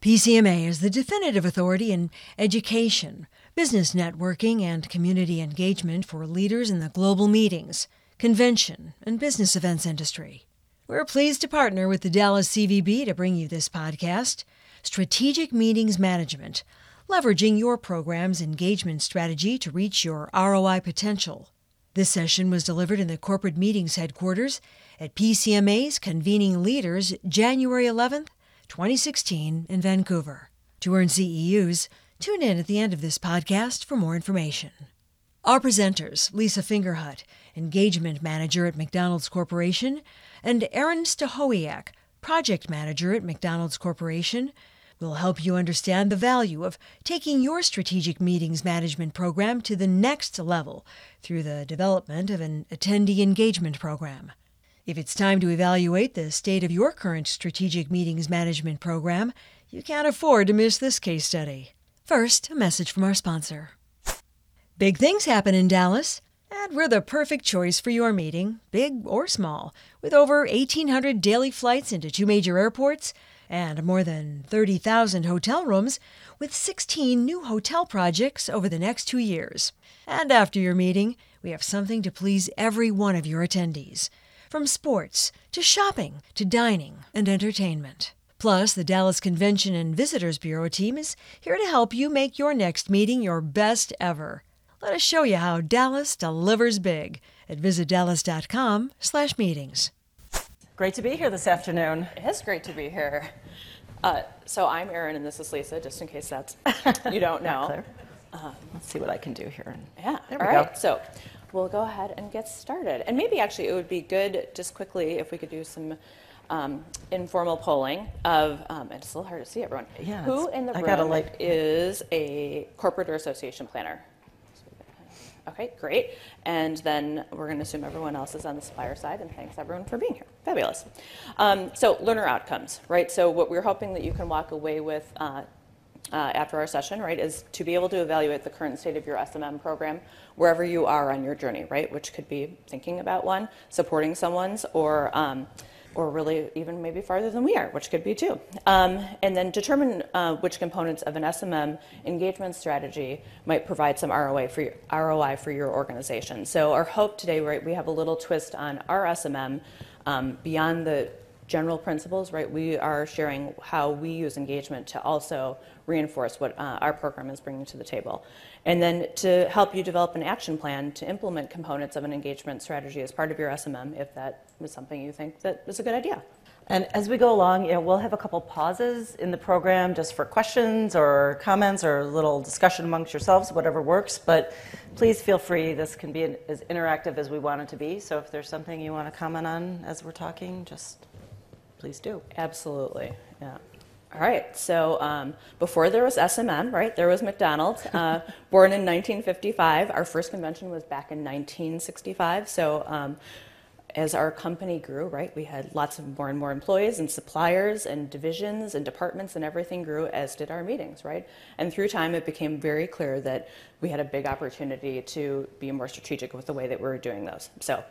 PCMA is the definitive authority in education, business networking, and community engagement for leaders in the global meetings, convention, and business events industry. We're pleased to partner with the Dallas CVB to bring you this podcast, Strategic Meetings Management, leveraging your program's engagement strategy to reach your ROI potential. This session was delivered in the corporate meetings headquarters at PCMA's Convening Leaders January 11th 2016 in Vancouver. To earn CEUs, tune in at the end of this podcast for more information. Our presenters, Lisa Fingerhut, Engagement Manager at McDonald's Corporation, and Aaron Stahowiak, Project Manager at McDonald's Corporation, will help you understand the value of taking your strategic meetings management program to the next level through the development of an attendee engagement program. If it's time to evaluate the state of your current strategic meetings management program, you can't afford to miss this case study. First, a message from our sponsor. Big things happen in Dallas, and we're the perfect choice for your meeting, big or small, with over 1,800 daily flights into two major airports and more than 30,000 hotel rooms, with 16 new hotel projects over the next two years. And after your meeting, we have something to please every one of your attendees from sports to shopping to dining and entertainment. Plus, the Dallas Convention and Visitors Bureau team is here to help you make your next meeting your best ever. Let us show you how Dallas delivers big at visitdallas.com/meetings. Great to be here this afternoon. It is great to be here. Uh, so I'm Erin, and this is Lisa, just in case that's you don't know. Uh, Let's see what I can do here. Yeah. There All we go. right. So we'll go ahead and get started. And maybe actually it would be good just quickly if we could do some um, informal polling of, um, it's a little hard to see everyone. Yeah, Who in the I room is a corporate or association planner? Okay, great. And then we're going to assume everyone else is on the supplier side, and thanks everyone for being here. Fabulous. Um, so, learner outcomes, right? So, what we're hoping that you can walk away with uh, uh, after our session, right, is to be able to evaluate the current state of your SMM program wherever you are on your journey, right? Which could be thinking about one, supporting someone's, or um, or really even maybe farther than we are, which could be too. Um, and then determine uh, which components of an SMM engagement strategy might provide some ROI for your, ROI for your organization. So our hope today, right, we have a little twist on our SMM um, beyond the general principles, right? We are sharing how we use engagement to also reinforce what uh, our program is bringing to the table. And then to help you develop an action plan to implement components of an engagement strategy as part of your SMM, if that is something you think that is a good idea. And as we go along, you know, we'll have a couple pauses in the program just for questions or comments or a little discussion amongst yourselves, whatever works. But please feel free. This can be as interactive as we want it to be. So if there's something you want to comment on as we're talking, just please do. Absolutely, yeah. All right, so um, before there was SMM, right, there was McDonald's. Uh, born in 1955. Our first convention was back in 1965. So um, as our company grew, right, we had lots of more and more employees and suppliers and divisions and departments and everything grew, as did our meetings, right? And through time, it became very clear that we had a big opportunity to be more strategic with the way that we were doing those. So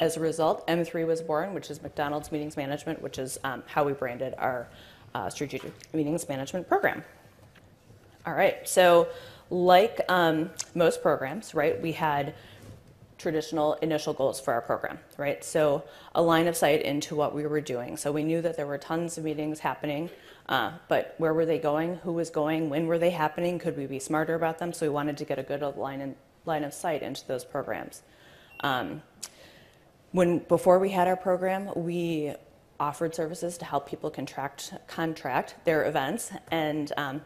as a result, M3 was born, which is McDonald's Meetings Management, which is um, how we branded our uh, strategic meetings management program. All right, so like um, most programs, right, we had traditional initial goals for our program, right? So a line of sight into what we were doing. So we knew that there were tons of meetings happening, uh, but where were they going? Who was going? When were they happening? Could we be smarter about them? So we wanted to get a good line, in, line of sight into those programs. Um, when before we had our program, we offered services to help people contract contract their events, and um,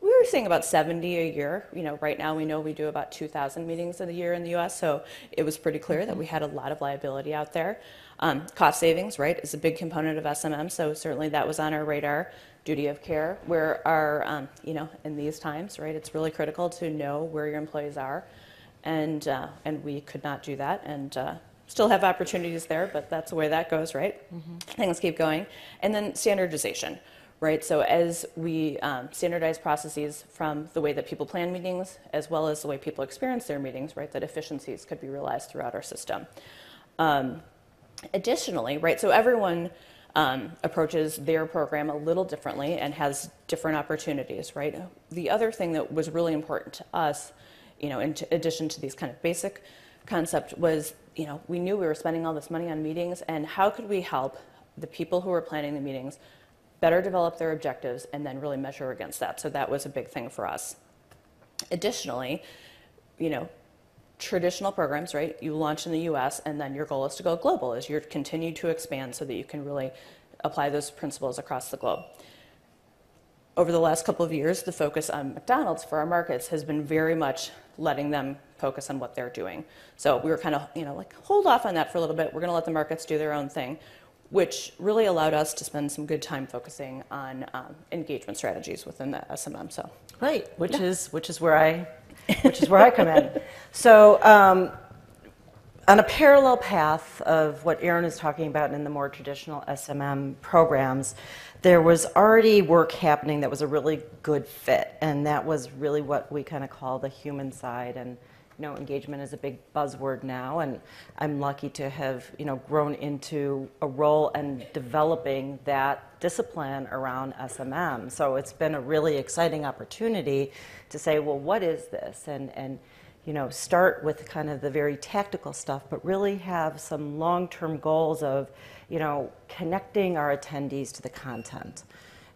we were seeing about 70 a year. You know, right now we know we do about 2,000 meetings in a year in the U.S., so it was pretty clear that we had a lot of liability out there. Um, cost savings, right, is a big component of SMM, so certainly that was on our radar. Duty of care, where our, um, you know, in these times, right, it's really critical to know where your employees are, and uh, and we could not do that, and uh, still have opportunities there, but that's the way that goes, right? Things keep going. And then standardization, right? So as we um, standardize processes from the way that people plan meetings, as well as the way people experience their meetings, right, that efficiencies could be realized throughout our system. Um, additionally, right, so everyone um, approaches their program a little differently and has different opportunities, right? The other thing that was really important to us, you know, in addition to these kind of basic concept was, you know, we knew we were spending all this money on meetings, and how could we help the people who were planning the meetings better develop their objectives and then really measure against that? So that was a big thing for us. Additionally, you know, traditional programs, right? You launch in the US and then your goal is to go global, is you continue to expand so that you can really apply those principles across the globe. Over the last couple of years, the focus on McDonald's for our markets has been very much letting them focus on what they're doing. So we were kind of, you know, like hold off on that for a little bit. We're going to let the markets do their own thing, which really allowed us to spend some good time focusing on um, engagement strategies within the SMM. So right, which yeah. is which is where I which is where I come in. So, um, on a parallel path of what Erin is talking about in the more traditional SMM programs, there was already work happening that was a really good fit, and that was really what we kind of call the human side. And you know, engagement is a big buzzword now, and I'm lucky to have you know grown into a role and developing that discipline around SMM. So it's been a really exciting opportunity to say, well, what is this? And, and you know, start with kind of the very tactical stuff, but really have some long-term goals of, you know, connecting our attendees to the content.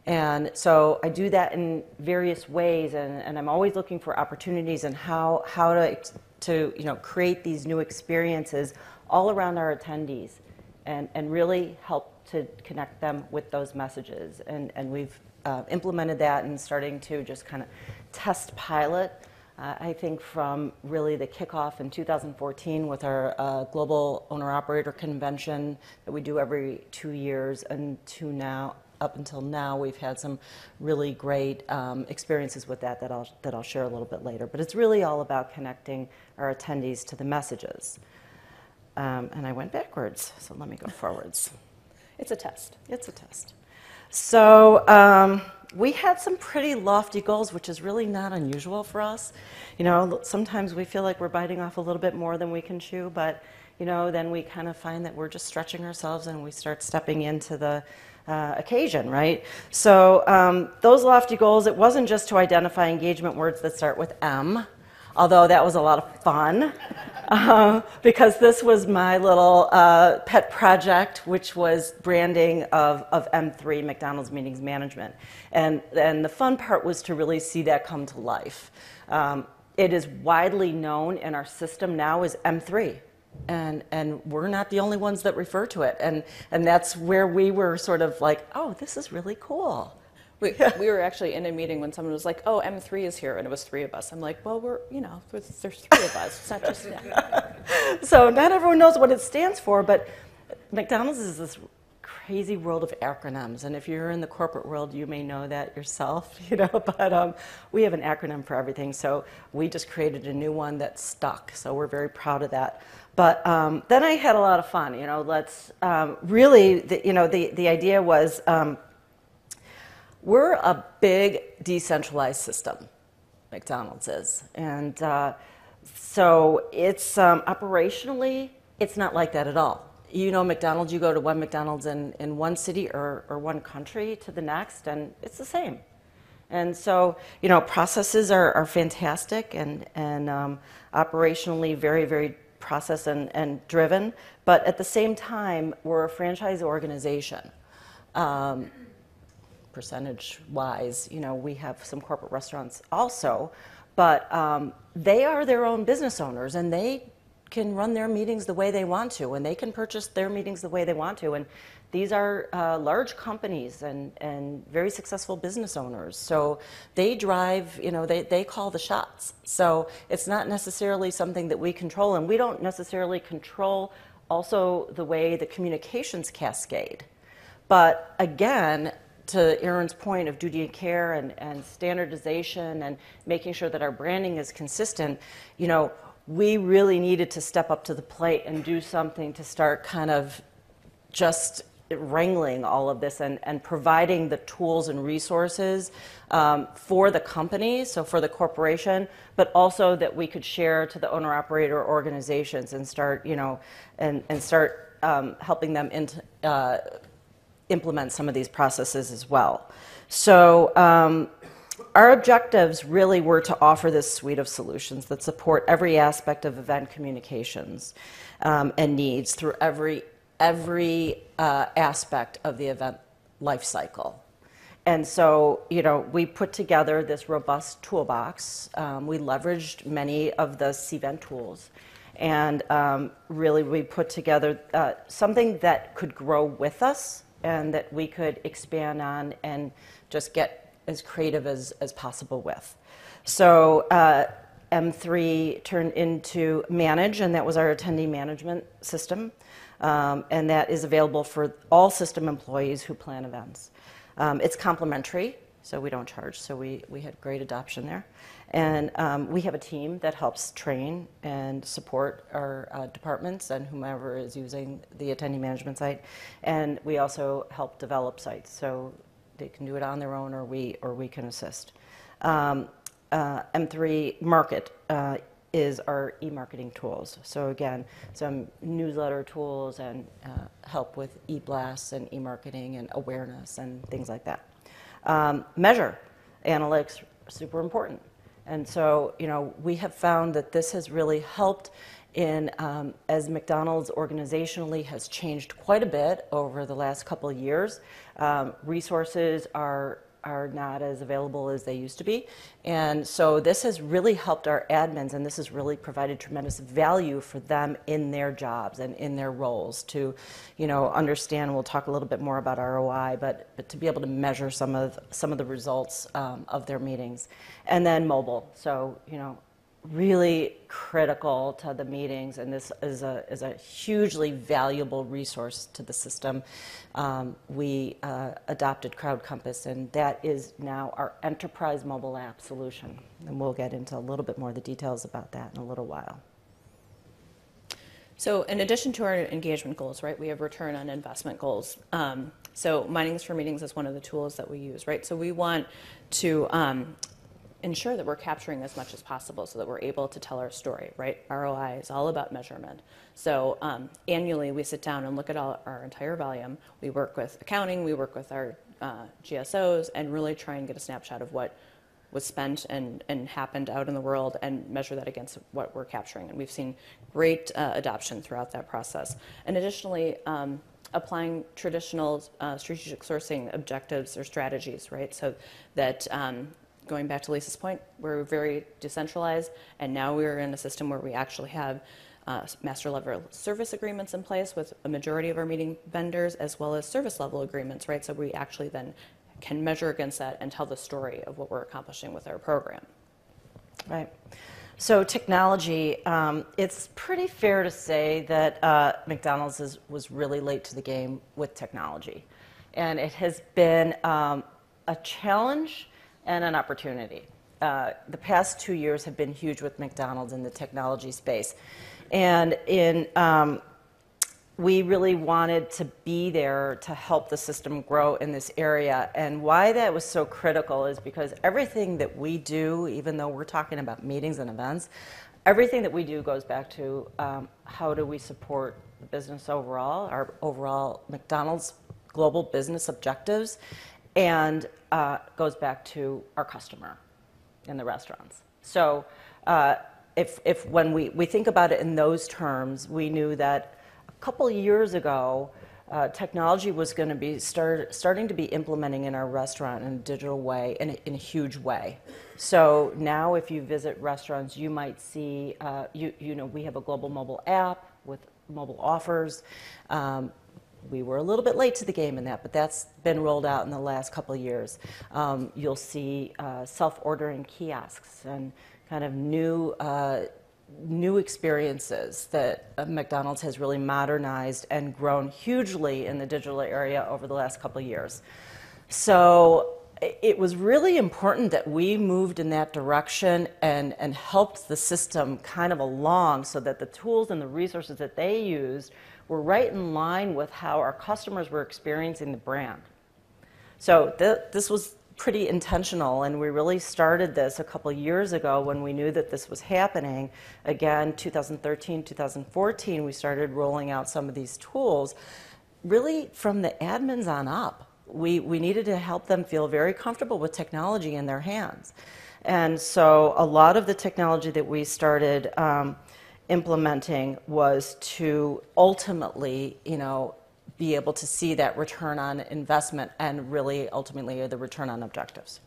And so I do that in various ways, and, and I'm always looking for opportunities and how, how to, to you know, create these new experiences all around our attendees and, and really help to connect them with those messages. And, and we've uh, implemented that and starting to just kind of test pilot. Uh, I think from really the kickoff in 2014 with our uh, global owner operator convention that we do every two years, and to now up until now, we've had some really great um, experiences with that that I'll that I'll share a little bit later. But it's really all about connecting our attendees to the messages. Um, and I went backwards, so let me go forwards. It's a test. It's a test. So. Um, we had some pretty lofty goals, which is really not unusual for us. You know, sometimes we feel like we're biting off a little bit more than we can chew, but you know, then we kind of find that we're just stretching ourselves and we start stepping into the uh, occasion, right? So um, those lofty goals, it wasn't just to identify engagement words that start with M, although that was a lot of fun. Uh, because this was my little uh, pet project, which was branding of, of M3, McDonald's Meetings Management. And, and the fun part was to really see that come to life. Um, it is widely known in our system now as M3. And, and we're not the only ones that refer to it. And, and that's where we were sort of like, oh, this is really cool. We, we were actually in a meeting when someone was like, "Oh, M3 is here," and it was three of us. I'm like, "Well, we're you know, there's, there's three of us. It's not just." Yeah. so not everyone knows what it stands for, but McDonald's is this crazy world of acronyms, and if you're in the corporate world, you may know that yourself, you know. But um, we have an acronym for everything, so we just created a new one that stuck. So we're very proud of that. But um, then I had a lot of fun. You know, let's um, really, the, you know, the the idea was um, we're a big decentralized system, McDonald's is. And uh, so it's um, operationally, it's not like that at all. You know, McDonald's, you go to one McDonald's in, in one city or, or one country to the next, and it's the same. And so, you know, processes are, are fantastic and, and um, operationally very, very process and, and driven. But at the same time, we're a franchise organization. Um, percentage wise. You know, we have some corporate restaurants also, but um, they are their own business owners and they can run their meetings the way they want to and they can purchase their meetings the way they want to. And these are uh, large companies and, and very successful business owners. So they drive, you know, they, they call the shots. So it's not necessarily something that we control, and we don't necessarily control also the way the communications cascade. But again, to Aaron's point of duty of care and, and standardization and making sure that our branding is consistent, you know, we really needed to step up to the plate and do something to start kind of just wrangling all of this and, and providing the tools and resources um, for the company, so for the corporation, but also that we could share to the owner operator organizations and start, you know, and, and start um, helping them into, uh, implement some of these processes as well. So um, our objectives really were to offer this suite of solutions that support every aspect of event communications um, and needs through every every uh, aspect of the event life cycle. And so, you know, we put together this robust toolbox. Um, we leveraged many of the Cvent tools. And um, really, we put together uh, something that could grow with us and that we could expand on and just get as creative as, as possible with. So, uh, M3 turned into Manage, and that was our attendee management system. Um, and that is available for all system employees who plan events. Um, it's complimentary, so we don't charge, so we, we had great adoption there. And um, we have a team that helps train and support our uh, departments and whomever is using the attendee management site. And we also help develop sites, so they can do it on their own or we, or we can assist. Um, uh, M3 Market uh, is our e-marketing tools. So again, some newsletter tools and uh, help with e-blasts and e-marketing and awareness and things like that. Um, measure analytics super important. And so, you know, we have found that this has really helped in um, as McDonald's organizationally has changed quite a bit over the last couple of years. Um, resources are are not as available as they used to be. And so this has really helped our admins, and this has really provided tremendous value for them in their jobs and in their roles to, you know, understand. We'll talk a little bit more about ROI, but, but to be able to measure some of some of the results um, of their meetings, and then mobile. So you know, really critical to the meetings, and this is a, is a hugely valuable resource to the system. Um, we uh, adopted CrowdCompass, and that is now our enterprise mobile app solution. And we'll get into a little bit more of the details about that in a little while. So, in addition to our engagement goals, right, we have return on investment goals. Um, so, Minings for Meetings is one of the tools that we use, right? So, we want to um, ensure that we're capturing as much as possible so that we're able to tell our story, right? ROI is all about measurement. So um, annually, we sit down and look at all our entire volume. We work with accounting, we work with our uh, GSOs, and really try and get a snapshot of what was spent and, and happened out in the world and measure that against what we're capturing. And we've seen great uh, adoption throughout that process. And additionally, um, applying traditional uh, strategic sourcing objectives or strategies, right? So that um, going back to Lisa's point, we're very decentralized, and now we're in a system where we actually have uh, master level service agreements in place with a majority of our meeting vendors, as well as service level agreements, right? So we actually then can measure against that and tell the story of what we're accomplishing with our program. Right. So technology, um, it's pretty fair to say that uh, McDonald's is, was really late to the game with technology. And it has been um, a challenge and an opportunity. Uh, the past two years have been huge with McDonald's in the technology space. And in, um, we really wanted to be there to help the system grow in this area. And why that was so critical is because everything that we do, even though we're talking about meetings and events, everything that we do goes back to um, how do we support the business overall, our overall McDonald's global business objectives and uh, goes back to our customer in the restaurants. So uh, if, if when we, we think about it in those terms, we knew that a couple years ago, uh, technology was going to be start, starting to be implementing in our restaurant in a digital way, in a, in a huge way. So now, if you visit restaurants, you might see, uh, you, you know, we have a global mobile app with mobile offers. Um, we were a little bit late to the game in that, but that's been rolled out in the last couple of years. Um, you'll see uh, self-ordering kiosks and kind of new uh, new experiences that uh, McDonald's has really modernized and grown hugely in the digital area over the last couple of years. So it was really important that we moved in that direction and, and helped the system kind of along so that the tools and the resources that they used were right in line with how our customers were experiencing the brand. So th- this was pretty intentional, and we really started this a couple years ago when we knew that this was happening. Again, 2013, 2014, we started rolling out some of these tools. really from the admins on up. We, we needed to help them feel very comfortable with technology in their hands. And so a lot of the technology that we started um, implementing was to ultimately, you know, be able to see that return on investment and really ultimately the return on objectives.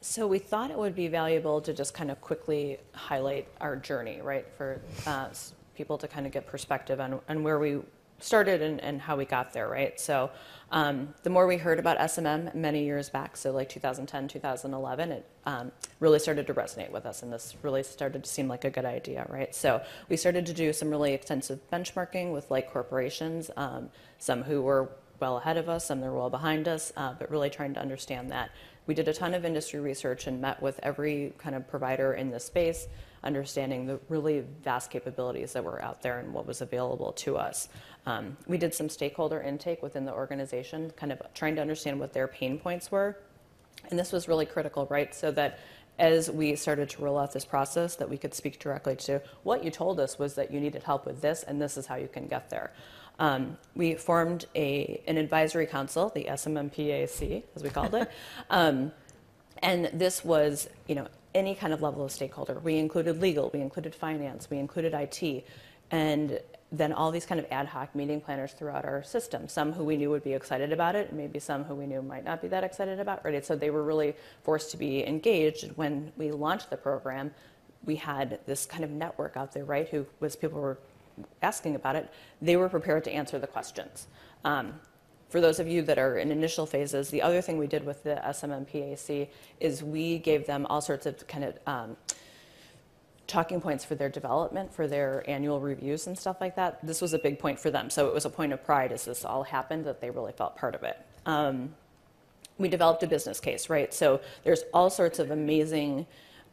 So we thought it would be valuable to just kind of quickly highlight our journey, right, for uh, people to kind of get perspective on, on where we started and, and how we got there, right? So um, the more we heard about SMM many years back, so like 2010, 2011, it um, really started to resonate with us, and this really started to seem like a good idea, right? So we started to do some really extensive benchmarking with like corporations, um, some who were well ahead of us, some that were well behind us, uh, but really trying to understand that. We did a ton of industry research and met with every kind of provider in this space, understanding the really vast capabilities that were out there and what was available to us. Um, we did some stakeholder intake within the organization, kind of trying to understand what their pain points were. And this was really critical, right? So that as we started to roll out this process, that we could speak directly to what you told us was that you needed help with this, and this is how you can get there. Um, we formed a, an advisory council, the SMMPAC, as we called it. Um, and this was, you know, any kind of level of stakeholder. We included legal, we included finance, we included IT, and then all these kind of ad hoc meeting planners throughout our system. Some who we knew would be excited about it, and maybe some who we knew might not be that excited about it. So they were really forced to be engaged. When we launched the program, we had this kind of network out there, right? Who was people were asking about it. They were prepared to answer the questions. Um, for those of you that are in initial phases, the other thing we did with the SMMPAC is we gave them all sorts of kind of um, talking points for their development, for their annual reviews and stuff like that. This was a big point for them. So it was a point of pride as this all happened that they really felt part of it. Um, we developed a business case, right? So there's all sorts of amazing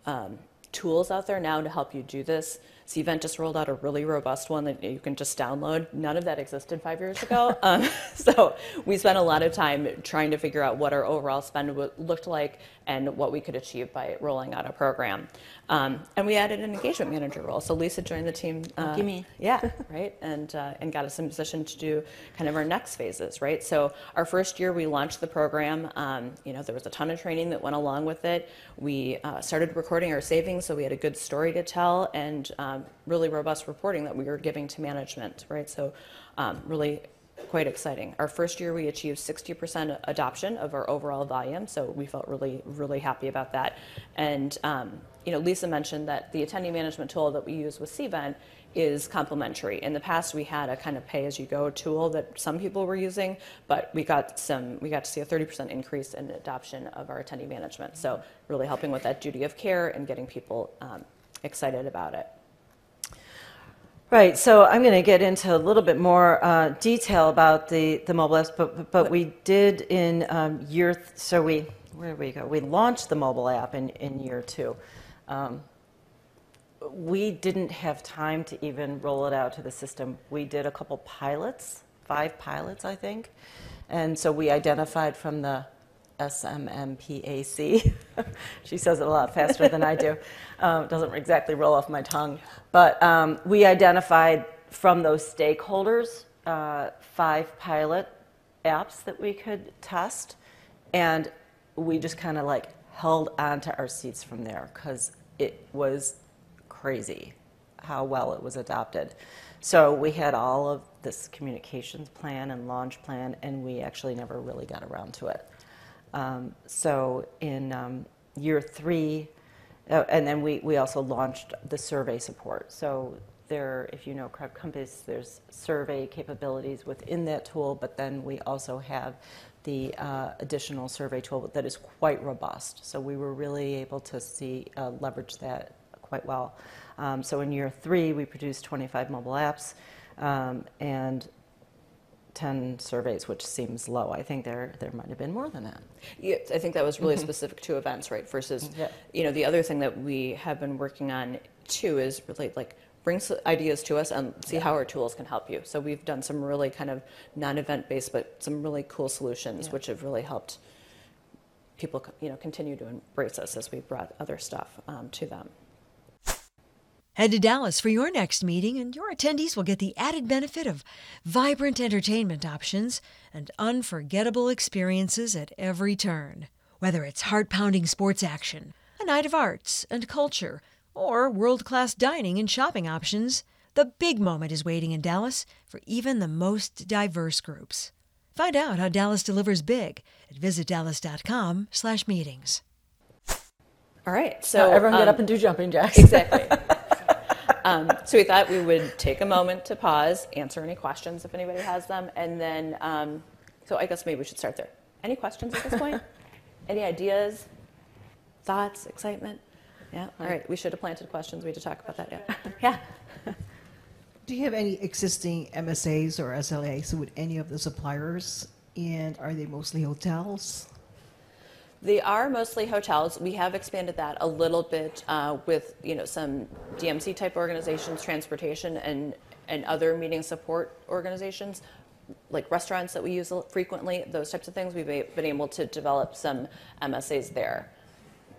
um, tools out there now to help you do this. Cvent just rolled out a really robust one that you can just download. None of that existed five years ago. um, so we spent a lot of time trying to figure out what our overall spend looked like and what we could achieve by rolling out a program. Um, and we added an engagement manager role. So Lisa joined the team. Uh, me. Yeah, right. And, uh, and got us in position to do kind of our next phases, right? So our first year we launched the program. Um, you know, there was a ton of training that went along with it. We uh, started recording our savings, so we had a good story to tell and um, really robust reporting that we were giving to management, right? So um, really quite exciting. Our first year, we achieved 60% adoption of our overall volume, so we felt really, really happy about that. And um, you know, Lisa mentioned that the attendee management tool that we use with Cvent is complementary. In the past, we had a kind of pay-as-you-go tool that some people were using, but we got some, we got to see a 30% increase in adoption of our attendee management. So really helping with that duty of care and getting people um, excited about it. Right. So I'm going to get into a little bit more uh, detail about the, the mobile apps, but, but we did in um, year, th- so we, where did we go? We launched the mobile app in, in year two. Um, we didn't have time to even roll it out to the system. We did a couple pilots, five pilots, I think. And so we identified from the SMMPAC. she says it a lot faster than I do. Um, doesn't exactly roll off my tongue. But um, we identified from those stakeholders uh, five pilot apps that we could test. And we just kind of like held on to our seats from there because it was crazy how well it was adopted. So we had all of this communications plan and launch plan, and we actually never really got around to it. Um, so in um, year three, uh, and then we, we also launched the survey support. So there, if you know CrowdCompass, there's survey capabilities within that tool, but then we also have the uh, additional survey tool that is quite robust. So we were really able to see uh, leverage that quite well. Um, so in year three, we produced 25 mobile apps, um, and 10 surveys, which seems low. I think there there might have been more than that. Yeah, I think that was really mm-hmm. specific to events, right? Versus, yeah. you know, the other thing that we have been working on too is really like bring ideas to us and see yeah. how our tools can help you. So we've done some really kind of non-event based, but some really cool solutions, yeah. which have really helped people, you know, continue to embrace us as we brought other stuff um, to them. Head to Dallas for your next meeting, and your attendees will get the added benefit of vibrant entertainment options and unforgettable experiences at every turn. Whether it's heart pounding sports action, a night of arts and culture, or world class dining and shopping options, the big moment is waiting in Dallas for even the most diverse groups. Find out how Dallas delivers big at visitdallas.com/meetings. All right, So so everyone get um, up and do jumping jacks. Exactly. um, so we thought we would take a moment to pause, answer any questions if anybody has them, and then, um, so I guess maybe we should start there. Any questions at this point? any ideas, thoughts, excitement? Yeah. All right. We should have planted questions. We had to talk about that. Yeah. Yeah. Do you have any existing MSAs or SLAs with any of the suppliers? And are they mostly hotels? They are mostly hotels. We have expanded that a little bit uh, with you know some DMC type organizations, transportation, and and other meeting support organizations, like restaurants that we use frequently. Those types of things. We've been able to develop some MSAs there.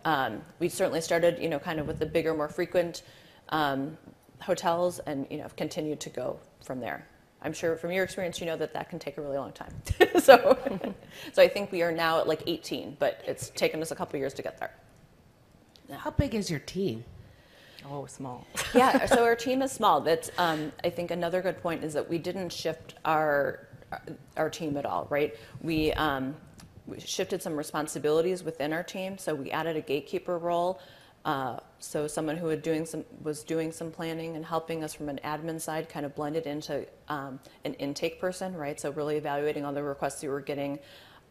Um, we certainly started you know kind of with the bigger, more frequent um, hotels, and you know have continued to go from there. I'm sure from your experience, you know that that can take a really long time. so, so I think we are now at like 18, but it's taken us a couple years to get there. How big is your team? Oh, small. yeah, so our team is small. That's um, I think another good point is that we didn't shift our our team at all, right? We, um, we shifted some responsibilities within our team. So we added a gatekeeper role. Uh, so someone who doing some, was doing some planning and helping us from an admin side kind of blended into um, an intake person, right? So really evaluating all the requests you were getting.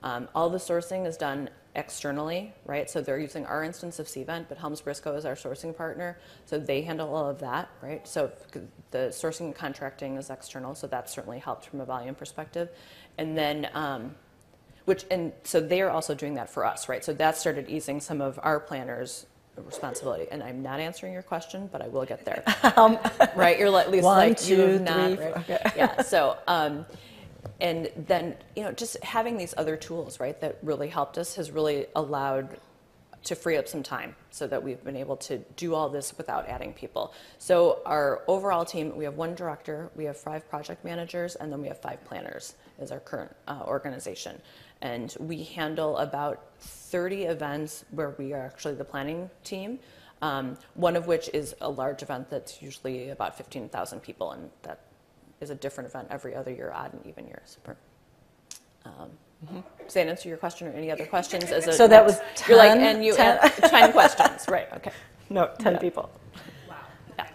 Um, all the sourcing is done externally, right? So they're using our instance of Cvent, but HelmsBriscoe is our sourcing partner, so they handle all of that, right? So the sourcing and contracting is external, so that certainly helped from a volume perspective. And then, um, which and so they are also doing that for us, right? So that started easing some of our planners responsibility. And I'm not answering your question, but I will get there. Um, right? You're at least one, like two, you have not. three, Right? okay. Yeah. So, um, and then you know, just having these other tools, right, that really helped us has really allowed to free up some time so that we've been able to do all this without adding people. So our overall team, we have one director, we have five project managers, and then we have five planners as our current uh, organization. And we handle about 30 events where we are actually the planning team. Um, one of which is a large event that's usually about 15,000 people, and that is a different event every other year, odd and even years. Um, Does that answer your question or any other questions? As a So that was You're like, 10? and you 10? had 10 questions, right? Okay. No, 10 people. Yeah.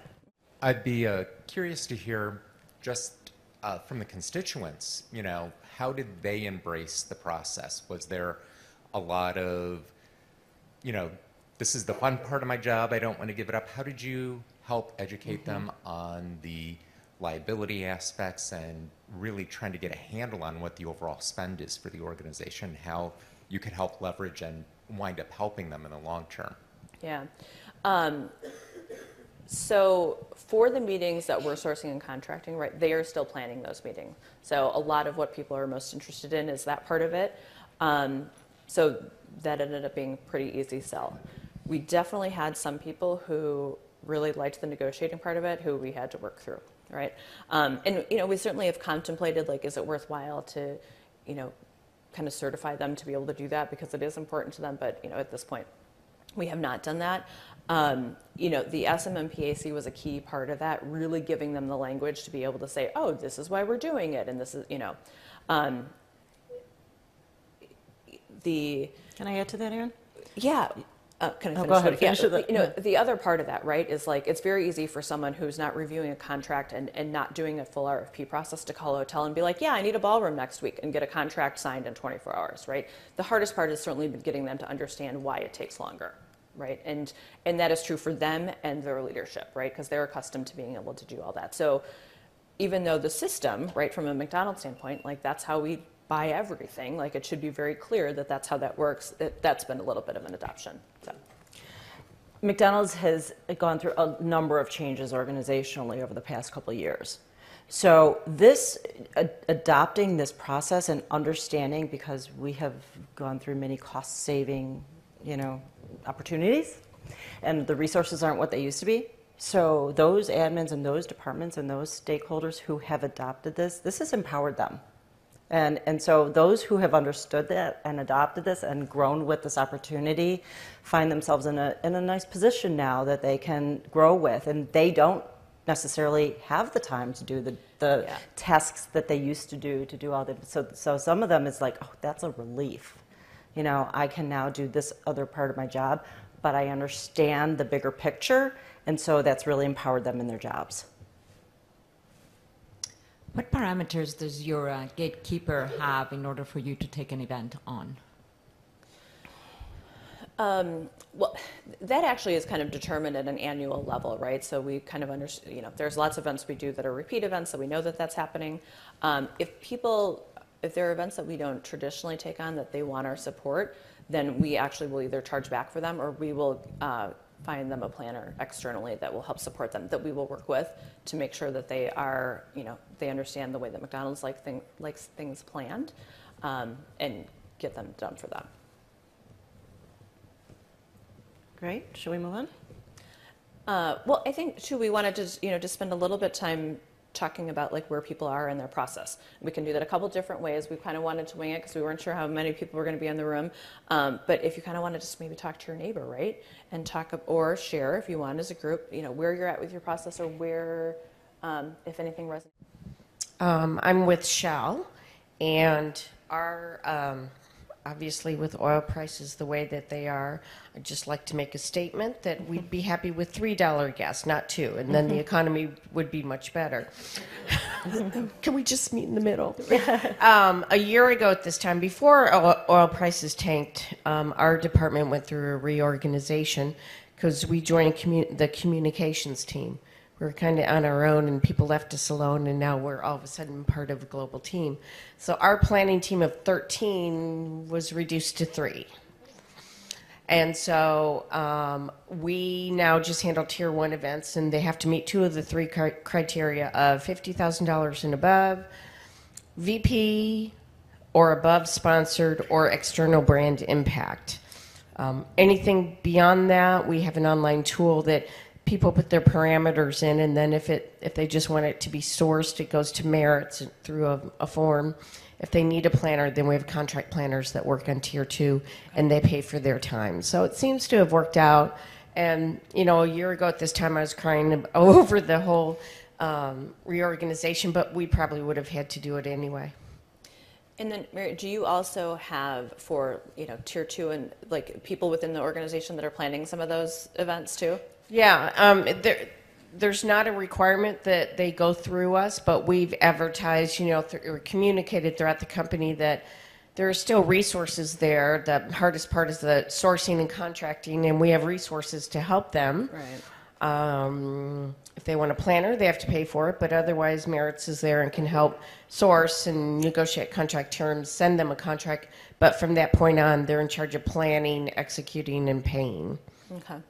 I'd be uh, curious to hear just uh, from the constituents, you know, how did they embrace the process? Was there a lot of, you know, this is the fun part of my job, I don't want to give it up? How did you help educate them on the liability aspects and really trying to get a handle on what the overall spend is for the organization, how you can help leverage and wind up helping them in the long term? Yeah. Um, so for the meetings that we're sourcing and contracting, right, they are still planning those meetings. So a lot of what people are most interested in is that part of it. Um, so that ended up being a pretty easy sell. We definitely had some people who really liked the negotiating part of it, who we had to work through, right? Um, and you know, we certainly have contemplated like, is it worthwhile to, you know, kind of certify them to be able to do that because it is important to them. But you know, at this point, we have not done that. Um, you know, the SMMPAC was a key part of that, really giving them the language to be able to say, oh, this is why we're doing it, and this is, you know, um, the Can I add to that, Aaron? yeah. Uh, can I Oh, finish? go ahead, yeah, finish it. You know, the other part of that, right, is like it's very easy for someone who's not reviewing a contract and, and not doing a full RFP process to call a hotel and be like, yeah, I need a ballroom next week and get a contract signed in 24 hours, right? The hardest part has certainly been getting them to understand why it takes longer, right? And and that is true for them and their leadership, right? Because they're accustomed to being able to do all that. So even though the system, right, from a McDonald's standpoint, like that's how we buy everything, like it should be very clear that that's how that works. It, that's been a little bit of an adoption. So. McDonald's has gone through a number of changes organizationally over the past couple of years. So this a, adopting this process and understanding because we have gone through many cost saving, you know, opportunities and the resources aren't what they used to be. So those admins and those departments and those stakeholders who have adopted this, this has empowered them. And, and so those who have understood that and adopted this and grown with this opportunity find themselves in a, in a nice position now that they can grow with. And they don't necessarily have the time to do the, the Yeah. tasks that they used to do to do all the so so some of them is like oh that's a relief you know i can now do this other part of my job but i understand the bigger picture and so that's really empowered them in their jobs What parameters does your uh, gatekeeper have in order for you to take an event on? Um, well, that actually is kind of determined at an annual level, right? So we kind of understand, you know, there's lots of events we do that are repeat events, so we know that that's happening. Um, if people, if there are events that we don't traditionally take on that they want our support, then we actually will either charge back for them or we will uh, find them a planner externally that will help support them, that we will work with to make sure that they are, you know, they understand the way that McDonald's like thing, likes things planned um, and get them done for them. great should we move on Uh, well, I think too, we wanted to, you know, just spend a little bit time talking about like where people are in their process. We can do that a couple different ways. We kind of wanted to wing it because we weren't sure how many people were going to be in the room. Um, but if you kind of want to just maybe talk to your neighbor, right, and talk or share if you want as a group, you know, where you're at with your process or where, um, if anything resonates. Um, I'm with Shell, and our um, obviously with oil prices the way that they are, I'd just like to make a statement that we'd be happy with three dollar gas, not two, and then the economy would be much better. Can we just meet in the middle? um, a year ago at this time, before oil, oil prices tanked, um, our department went through a reorganization because we joined commu- the communications team. We were kind of on our own, and people left us alone, and now we're all of a sudden part of a global team. So our planning team of 13 was reduced to three. And so um, we now just handle tier one events, and they have to meet two of the three cri- criteria of $50,000 and above, VP or above sponsored or external brand impact. Um, anything beyond that, we have an online tool that people put their parameters in, and then if it if they just want it to be sourced, it goes to Maritz through a, a form. If they need a planner, then we have contract planners that work on tier two, and they pay for their time. So it seems to have worked out. And you know, a year ago at this time, I was crying over the whole um, reorganization, but we probably would have had to do it anyway. And then, Mary, do you also have for you know tier two and like people within the organization that are planning some of those events too? Yeah, um, there, there's not a requirement that they go through us, but we've advertised, you know, th- or communicated throughout the company that there are still resources there. The hardest part is the sourcing and contracting, and we have resources to help them. Right. Um, if they want a planner, they have to pay for it, but otherwise, Maritz is there and can help source and negotiate contract terms, send them a contract. But from that point on, they're in charge of planning, executing, and paying. Okay.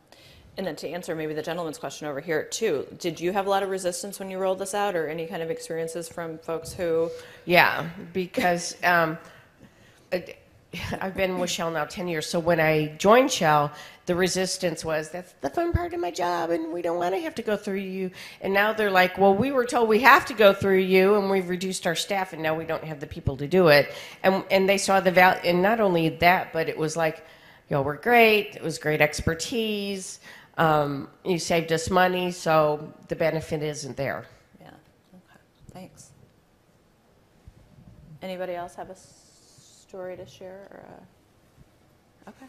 And then to answer maybe the gentleman's question over here too, did you have a lot of resistance when you rolled this out, or any kind of experiences from folks who? Yeah, because um, I've been with Shell now 10 years. So when I joined Shell, the resistance was that's the fun part of my job, and we don't want to have to go through you. And now they're like, well, we were told we have to go through you, and we've reduced our staff, and now we don't have the people to do it. And, and they saw the value, and not only that, but it was like, y'all were great, it was great expertise, um, you saved us money, so the benefit isn't there. Yeah. Okay. Thanks. Anybody else have a story to share? Or a... Okay.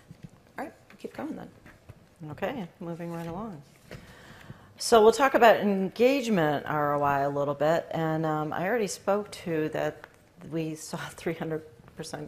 All right. Keep going then. Okay, moving right along. So we'll talk about engagement ROI a little bit, and um, I already spoke to that we saw 300%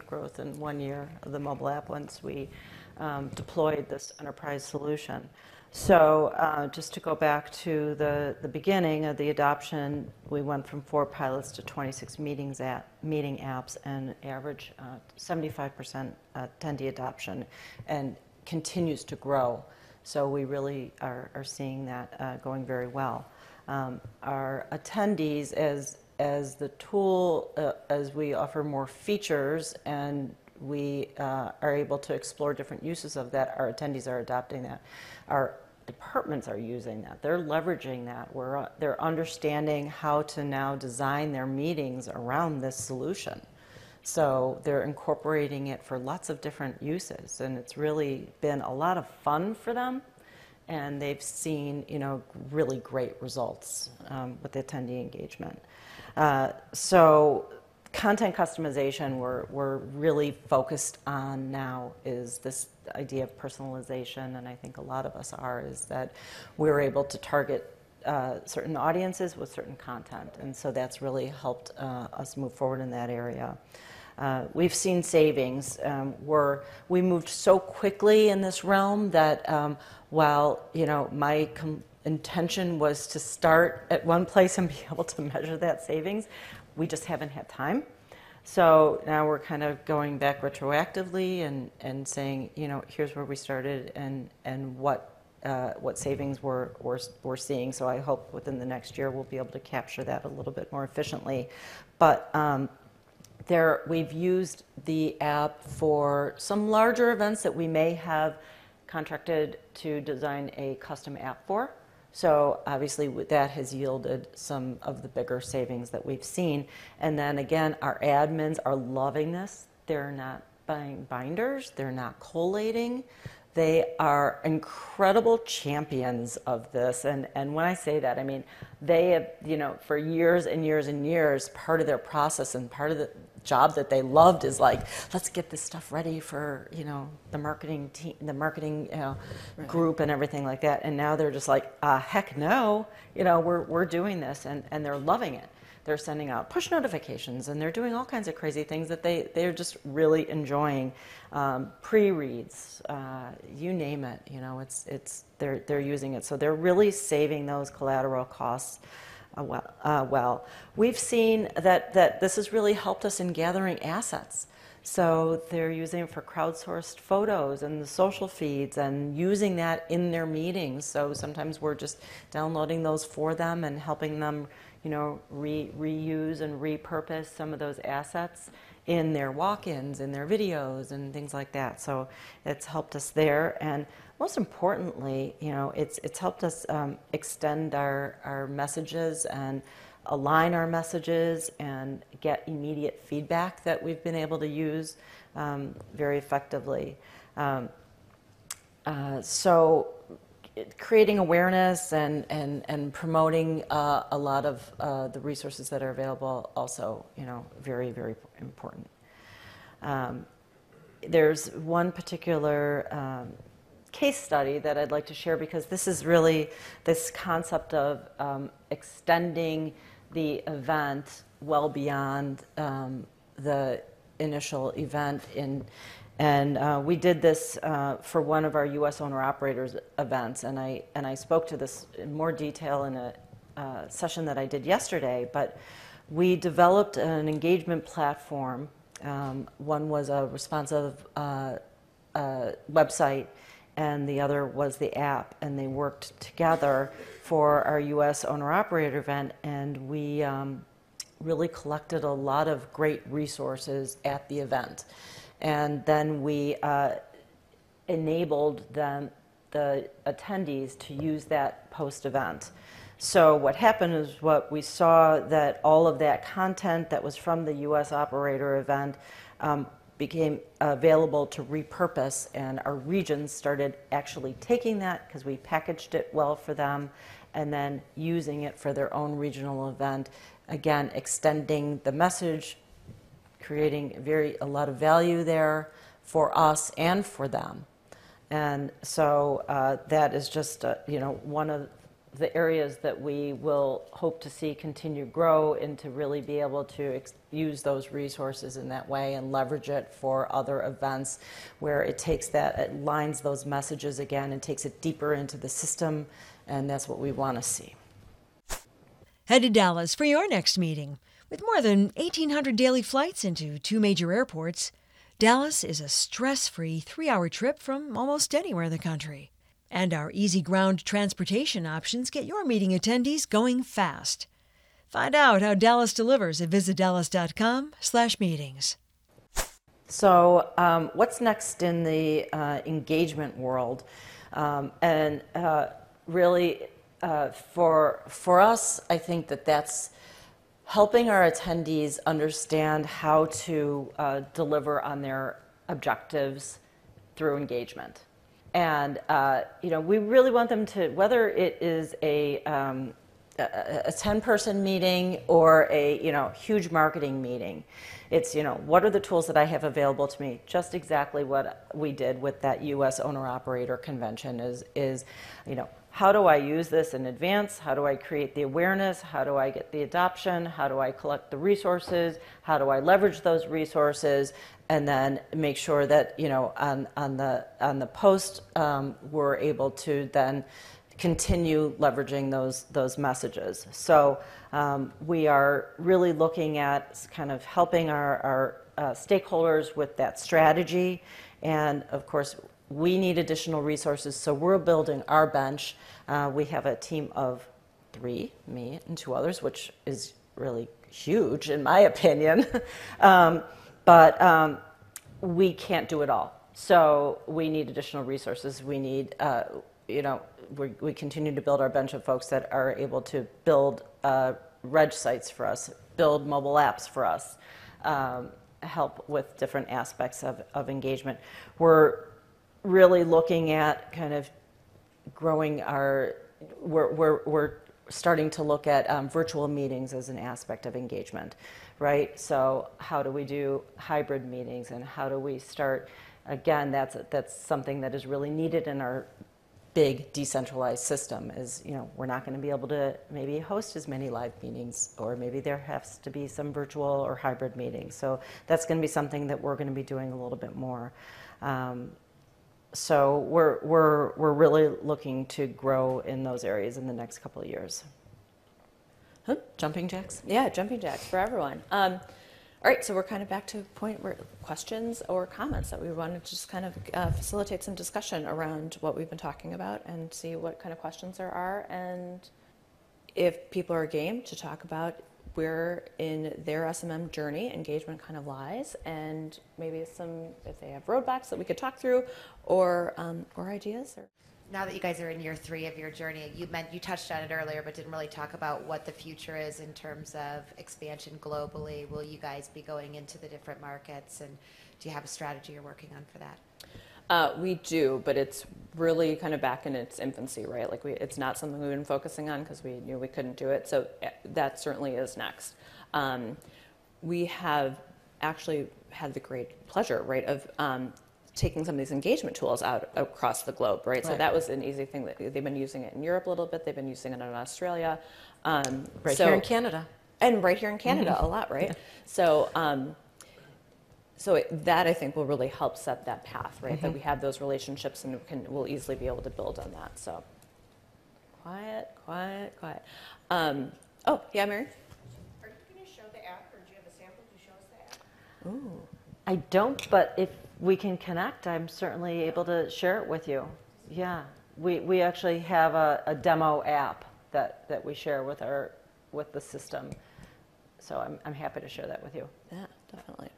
growth in one year of the mobile app once we um, deployed this enterprise solution. So uh, just to go back to the, the beginning of the adoption, we went from four pilots to 26 meetings at, meeting apps and average uh, 75% attendee adoption and continues to grow. So we really are, are seeing that uh, going very well. Um, our attendees, as, as the tool, uh, as we offer more features and we uh, are able to explore different uses of that, our attendees are adopting that. Our departments are using that. They're leveraging that. We're, uh, they're understanding how to now design their meetings around this solution. So they're incorporating it for lots of different uses, and it's really been a lot of fun for them. And they've seen, you know, really great results um, with the attendee engagement. Uh, so content customization we're, we're really focused on now is this idea of personalization and i think a lot of us are is that we're able to target uh, certain audiences with certain content and so that's really helped uh, us move forward in that area. Uh, we've seen savings um, where we moved so quickly in this realm that um, while you know my com- intention was to start at one place and be able to measure that savings we just haven't had time. So now we're kind of going back retroactively and, and saying, you know, here's where we started and, and what uh, what savings we're, we're, we're seeing. So I hope within the next year we'll be able to capture that a little bit more efficiently. But um, there, we've used the app for some larger events that we may have contracted to design a custom app for. So obviously that has yielded some of the bigger savings that we've seen. And then again, our admins are loving this. They're not buying binders, they're not collating. They are incredible champions of this. And, and when I say that, I mean, they have, you know, for years and years and years, part of their process and part of the, job that they loved is like, let's get this stuff ready for you know the marketing team, the marketing you know, right. group, and everything like that. And now they're just like, uh, heck no, you know, we're we're doing this, and and they're loving it. They're sending out push notifications, and they're doing all kinds of crazy things that they they're just really enjoying. Um, pre-reads, uh, you name it, you know, it's it's they're they're using it, so they're really saving those collateral costs uh, well, uh, well. We've seen that, that this has really helped us in gathering assets. So they're using it for crowdsourced photos and the social feeds and using that in their meetings. So sometimes we're just downloading those for them and helping them, you know, re- reuse and repurpose some of those assets in their walk-ins, in their videos, and things like that. So it's helped us there. And most importantly, you know, it's, it's helped us um, extend our, our messages and align our messages and get immediate feedback that we've been able to use um, very effectively. Um, uh, so, creating awareness and, and, and promoting uh, a lot of uh, the resources that are available also, you know, very, very important. Um, there's one particular um, case study that I'd like to share because this is really this concept of um, extending the event well beyond um, the initial event in and uh, we did this uh, for one of our U.S. owner operators events, and I and I spoke to this in more detail in a uh, session that I did yesterday. But we developed an engagement platform. Um, one was a responsive uh, uh, website and the other was the app, and they worked together for our U.S. owner operator event, and we um, really collected a lot of great resources at the event, and then we uh, enabled them, the attendees, to use that post event. So what happened is what we saw that all of that content that was from the U.S. operator event um, became available to repurpose, and our regions started actually taking that because we packaged it well for them and then using it for their own regional event. Again, extending the message, creating very a lot of value there for us and for them. And so uh, that is just uh, you know one of the areas that we will hope to see continue grow and to really be able to ex- use those resources in that way and leverage it for other events where it takes that, it lines those messages again and takes it deeper into the system, and that's what we want to see. Head to Dallas for your next meeting. With more than 1,800 daily flights into two major airports, Dallas is a stress free three hour trip from almost anywhere in the country. And our easy ground transportation options get your meeting attendees going fast. Find out how Dallas delivers at visitdallas.com/meetings. So, um, what's next in the uh, engagement world? Um, and uh, really, uh, for, for us, I think that that's helping our attendees understand how to uh, deliver on their objectives through engagement. And uh, you know, we really want them to, whether it is a um, a 10 person meeting or a you know huge marketing meeting it's you know what are the tools that i have available to me just exactly what we did with that us owner operator convention is is you know how do I use this in advance? How do I create the awareness? How do I get the adoption? How do I collect the resources? How do I leverage those resources? And then make sure that you know on, on the on the post um, we're able to then continue leveraging those those messages. So um, we are really looking at kind of helping our, our uh, stakeholders with that strategy, and of course we need additional resources, so we're building our bench. Uh, we have a team of three, me and two others, which is really huge in my opinion. um, but um, we can't do it all. So we need additional resources. We need, uh, you know, we, continue to build our bench of folks that are able to build uh, reg sites for us, build mobile apps for us, um, help with different aspects of, of engagement. We're really looking at kind of growing our, we're, we're, we're starting to look at um, virtual meetings as an aspect of engagement, right? So how do we do hybrid meetings and how do we start, again, that's, that's something that is really needed in our big decentralized system is you know we're not going to be able to maybe host as many live meetings or maybe there has to be some virtual or hybrid meetings so that's going to be something that we're going to be doing a little bit more um, so we're, we're, we're really looking to grow in those areas in the next couple of years. Huh? Jumping jacks? Yeah, jumping jacks for everyone. Um, all right, so we're kind of back to a point where questions or comments that we want to just kind of uh, facilitate some discussion around what we've been talking about and see what kind of questions there are. And if people are game to talk about where in their SMM journey engagement kind of lies, and maybe some if they have roadblocks that we could talk through, or um, or ideas. Or now that you guys are in year three of your journey, you meant you touched on it earlier, but didn't really talk about what the future is in terms of expansion globally. Will you guys be going into the different markets, and do you have a strategy you're working on for that? Uh, we do, but it's really kind of back in its infancy, right? Like we, it's not something we've been focusing on because we knew we couldn't do it. So eh, that certainly is next. Um, we have actually had the great pleasure, right, of um, taking some of these engagement tools out across the globe, right? right? So that was an easy thing that they've been using it in Europe a little bit. They've been using it in Australia, um, right so, here in Canada, and right here in Canada mm-hmm. a lot, right? So um, so it, that I think will really help set that path, right? Mm-hmm. That we have those relationships and we can we'll easily be able to build on that. So quiet, quiet, quiet. Um, oh yeah, Mary. Are you going to show the app, or do you have a sample to show us the app? Ooh, I don't, but if we can connect, I'm certainly able to share it with you. Yeah, we we actually have a, a demo app that that we share with our with the system. So I'm I'm happy to share that with you. Yeah, definitely.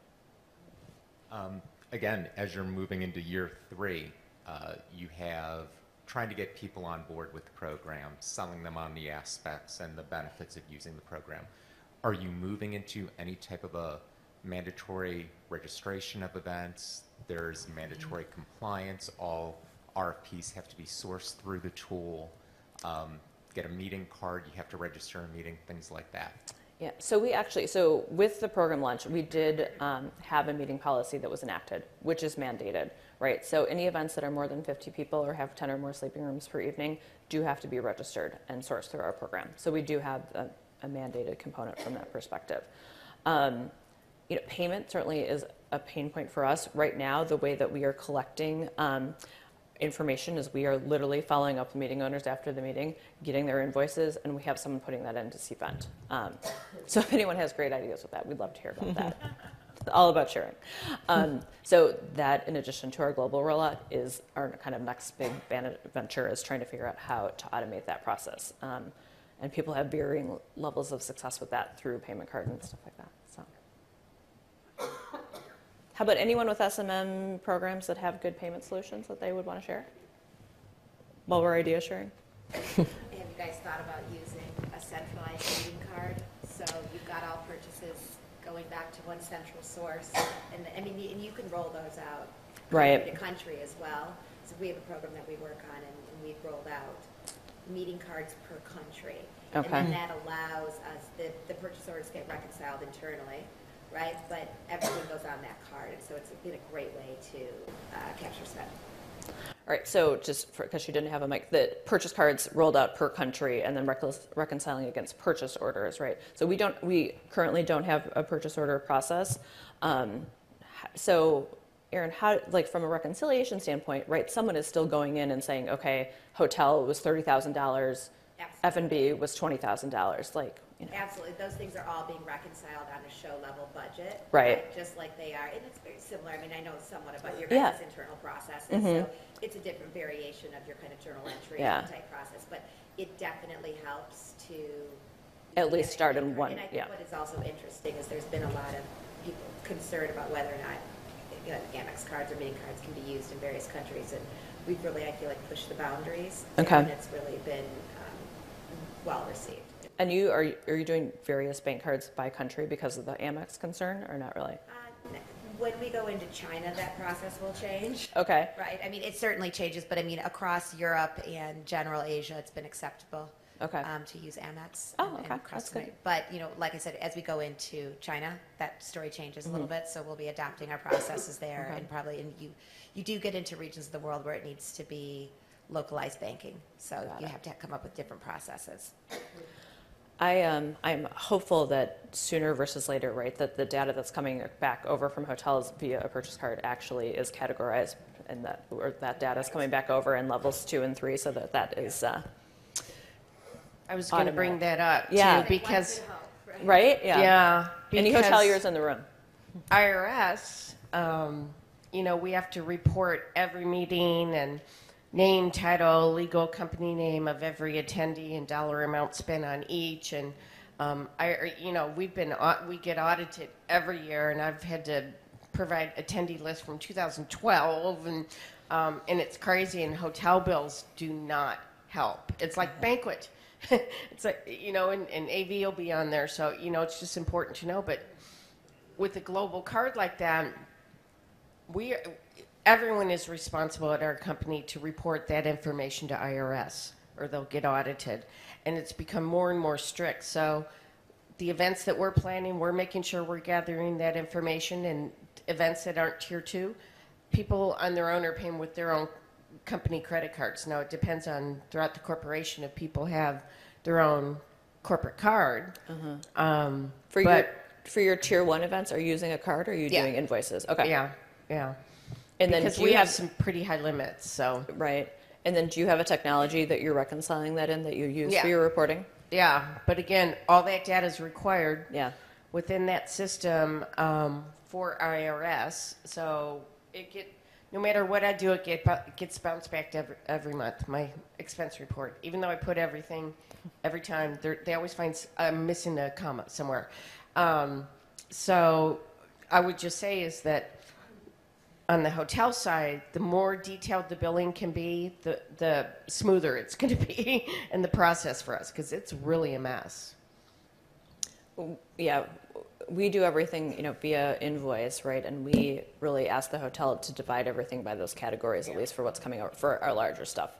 Um, again, as you're moving into year three, uh, you have trying to get people on board with the program, selling them on the aspects and the benefits of using the program. Are you moving into any type of a mandatory registration of events? There's mandatory compliance. All RFPs have to be sourced through the tool. Um, get a meeting card, you have to register a meeting, things like that. Yeah, so we actually, so with the program launch, we did um, have a meeting policy that was enacted, which is mandated, right? So any events that are more than 50 people or have 10 or more sleeping rooms per evening do have to be registered and sourced through our program. So we do have a, a mandated component from that perspective. Um, you know, payment certainly is a pain point for us right now. The way that we are collecting um, information is we are literally following up with meeting owners after the meeting, getting their invoices, and we have someone putting that into Cvent. Um, so if anyone has great ideas with that, we'd love to hear about that. All about sharing. Um, so that, in addition to our global rollout, is our kind of next big venture is trying to figure out how to automate that process. Um, and people have varying levels of success with that through payment card and stuff like that. How about anyone with SMM programs that have good payment solutions that they would want to share? while we're idea sharing? Have you guys thought about using a centralized meeting card? So you've got all purchases going back to one central source, and, I mean, and you can roll those out. Right. Country to country as well. So we have a program that we work on, and and we've rolled out meeting cards per country. And then that allows us, the, the purchase orders get reconciled internally, right? But everything goes on that card, and so it's been a great way to uh, capture spend. All right, so just because she didn't have a mic, the purchase cards rolled out per country and then recon- reconciling against purchase orders, right? So we don't, we currently don't have a purchase order process. Um, so, Aaron, how, like from a reconciliation standpoint, right? Someone is still going in and saying, okay, hotel was thirty thousand dollars, F and B was twenty thousand dollars, like, you know. Absolutely, those things are all being reconciled on a show level budget. Right. Just like they are, and it's very similar, I mean, I know somewhat about your Yeah. guys' internal processes, so it's a different variation of your kind of journal entry Yeah. type process, but it definitely helps to. At least start in one, And I yeah. think what is also interesting is there's been a lot of people concerned about whether or not, you know, Amex cards or meeting cards can be used in various countries, and we've really, I feel like, pushed the boundaries. Okay. And it's really been, um, well received. And you, are, are you doing various bank cards by country because of the Amex concern or not really? Uh, When we go into China, that process will change. Okay. Right, I mean, it certainly changes, but I mean, across Europe and general Asia, it's been acceptable. Okay. Um, to use Amex. Oh, and- and okay, across that's good. But, you know, like I said, as we go into China, that story changes a Mm-hmm. little bit, so we'll be adapting our processes there and probably, and you, you do get into regions of the world where it needs to be localized banking, so Got you it. have to come up with different processes. I um, I'm hopeful that sooner versus later, right, that the data that's coming back over from hotels via a purchase card actually is categorized, and that or that data is coming back over in levels two and three, so that that is uh, I was going to bring that up Yeah. too because right. Yeah. yeah, Any hoteliers in the room? IRS, um, you know, we have to report every meeting and name, title, legal company name of every attendee and dollar amount spent on each. And um, I, you know, we've been we get audited every year, and I've had to provide attendee list from 2012, and um, and it's crazy. And hotel bills do not help. It's like banquet. it's like you know, and, and AV will be on there, so you know, it's just important to know, but with a global card like that, we everyone is responsible at our company to report that information to IRS or they'll get audited. And it's become more and more strict. So the events that we're planning, we're making sure we're gathering that information and events that aren't tier 2, people on their own are paying with their own company credit cards. Now it depends on throughout the corporation if people have their own corporate card. Um, For your for your tier one events, are you using a card or are you Yeah. doing invoices? Okay. Yeah, yeah. And then because we have some pretty high limits. So right? And then do you have a technology that you're reconciling that in that you use Yeah. for your reporting? yeah, but again, all that data is required Yeah. within that system um, for IRS. So it get no matter what I do, it get it gets bounced back every, every month. My expense report, even though I put everything every time, they're- always find I'm missing a comma somewhere. Um, so I would just say is that on the hotel side, the more detailed the billing can be, the the smoother it's going to be in the process for us because it's really a mess. yeah, we do everything, you know, via invoice, right? And we really ask the hotel to divide everything by those categories, at least for what's coming out for our larger stuff,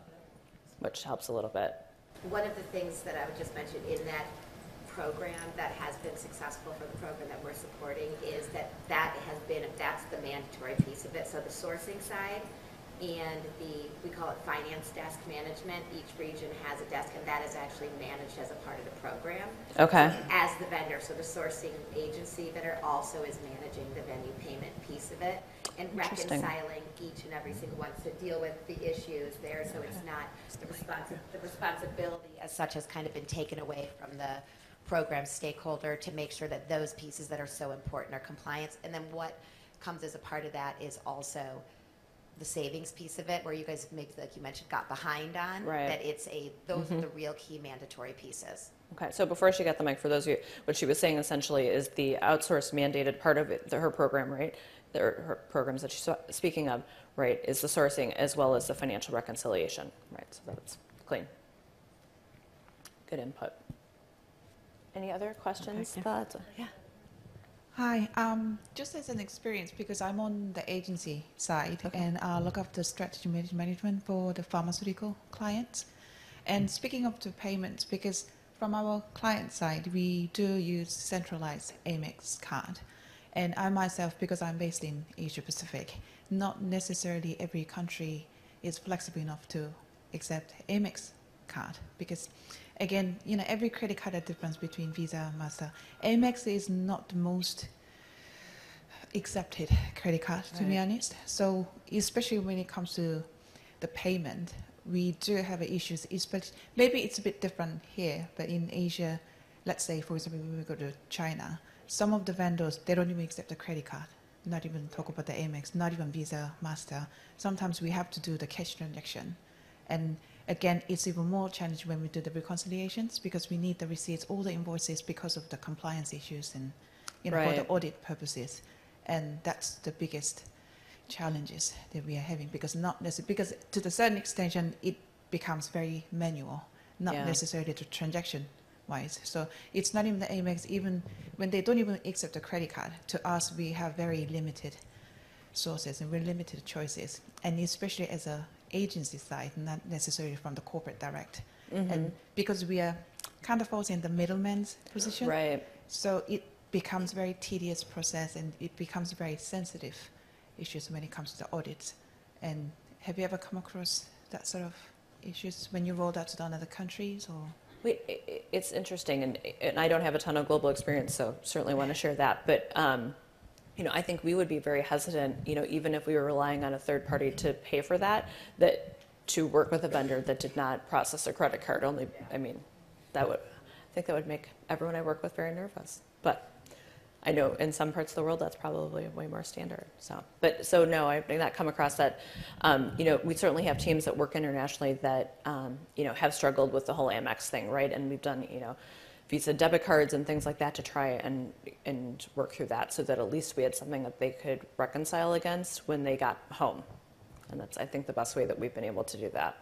which helps a little bit. One of the things that I would just mention in that program that has been successful for the program that we're supporting is that that has been, that's the mandatory piece of it. So the sourcing side and the, we call it finance desk management. Each region has a desk and that is actually managed as a part of the program Okay. as the vendor, so the sourcing agency that are also is managing the venue payment piece of it and reconciling each and every single one to deal with the issues there, so it's not, the the responsibility as such has kind of been taken away from the program stakeholder to make sure that those pieces that are so important are compliance. And then what comes as a part of that is also the savings piece of it, where you guys maybe, like you mentioned, got behind on. Right. That it's a, those are the mm-hmm. real key mandatory pieces. Okay, so before she got the mic, for those of you, what she was saying essentially is the outsourced mandated part of it, the- her program, right, or her programs that she's speaking of, right, is the sourcing as well as the financial reconciliation, right? So that's clean. Good input. Any other questions, thoughts? Yeah. Hi, um, just as an experience, because I'm on the agency side and I look after strategy management for the pharmaceutical clients. And speaking of the payments, because from our client side, we do use centralized Amex card. And I myself, because I'm based in Asia Pacific, not necessarily every country is flexible enough to accept Amex card because again, you know, every credit card has difference between Visa, and Master. Amex is not the most accepted credit card, to right. be honest. So especially when it comes to the payment, we do have issues. Especially, maybe it's a bit different here, but in Asia, let's say for example, when we go to China, some of the vendors they don't even accept the credit card. Not even talk about the Amex, not even Visa, Master. Sometimes we have to do the cash transaction, and again, it's even more challenging when we do the reconciliations because we need the receipts, all the invoices because of the compliance issues and you know right. for the audit purposes, and that's the biggest challenges that we are having because not necessarily because to the certain extent it becomes very manual, not yeah. necessarily the transaction wise. So it's not even the Amex, even when they don't even accept the credit card, to us we have very limited sources and very limited choices. And especially as a agency side, not necessarily from the corporate direct. Mm-hmm. And because we are kind of also in the middleman's position. Right. So it becomes a very tedious process and it becomes very sensitive issues when it comes to the audits. And have you ever come across that sort of issues when you rolled out to the other countries or? it's interesting, and, and I don't have a ton of global experience, so certainly want to share that. But um, you know, I think we would be very hesitant, you know, even if we were relying on a third party to pay for that, that to work with a vendor that did not process a credit card. Only, I mean, that would, I think that would make everyone I work with very nervous. But I know in some parts of the world that's probably way more standard. So, but so no, I've not come across that. Um, you know, we certainly have teams that work internationally that um, you know have struggled with the whole Amex thing, right? And we've done you know Visa debit cards and things like that to try and and work through that, so that at least we had something that they could reconcile against when they got home. And that's I think the best way that we've been able to do that.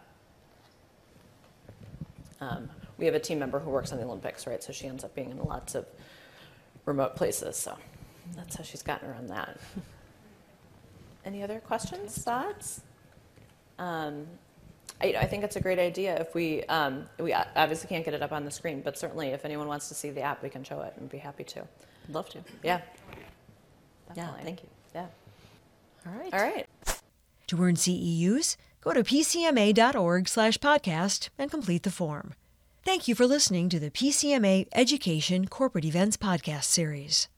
Um, we have a team member who works on the Olympics, right? So she ends up being in lots of remote places. So that's how she's gotten around that. Any other questions, thoughts? Um, I, I, think it's a great idea. If we um, we obviously can't get it up on the screen, but certainly if anyone wants to see the app, we can show it and be happy to. I'd love to. Yeah. Definitely. Yeah. Thank you. Yeah. All right. All right. To earn CEUs, go to pcma.org/podcast and complete the form. Thank you for listening to the PCMA Education Corporate Events Podcast Series.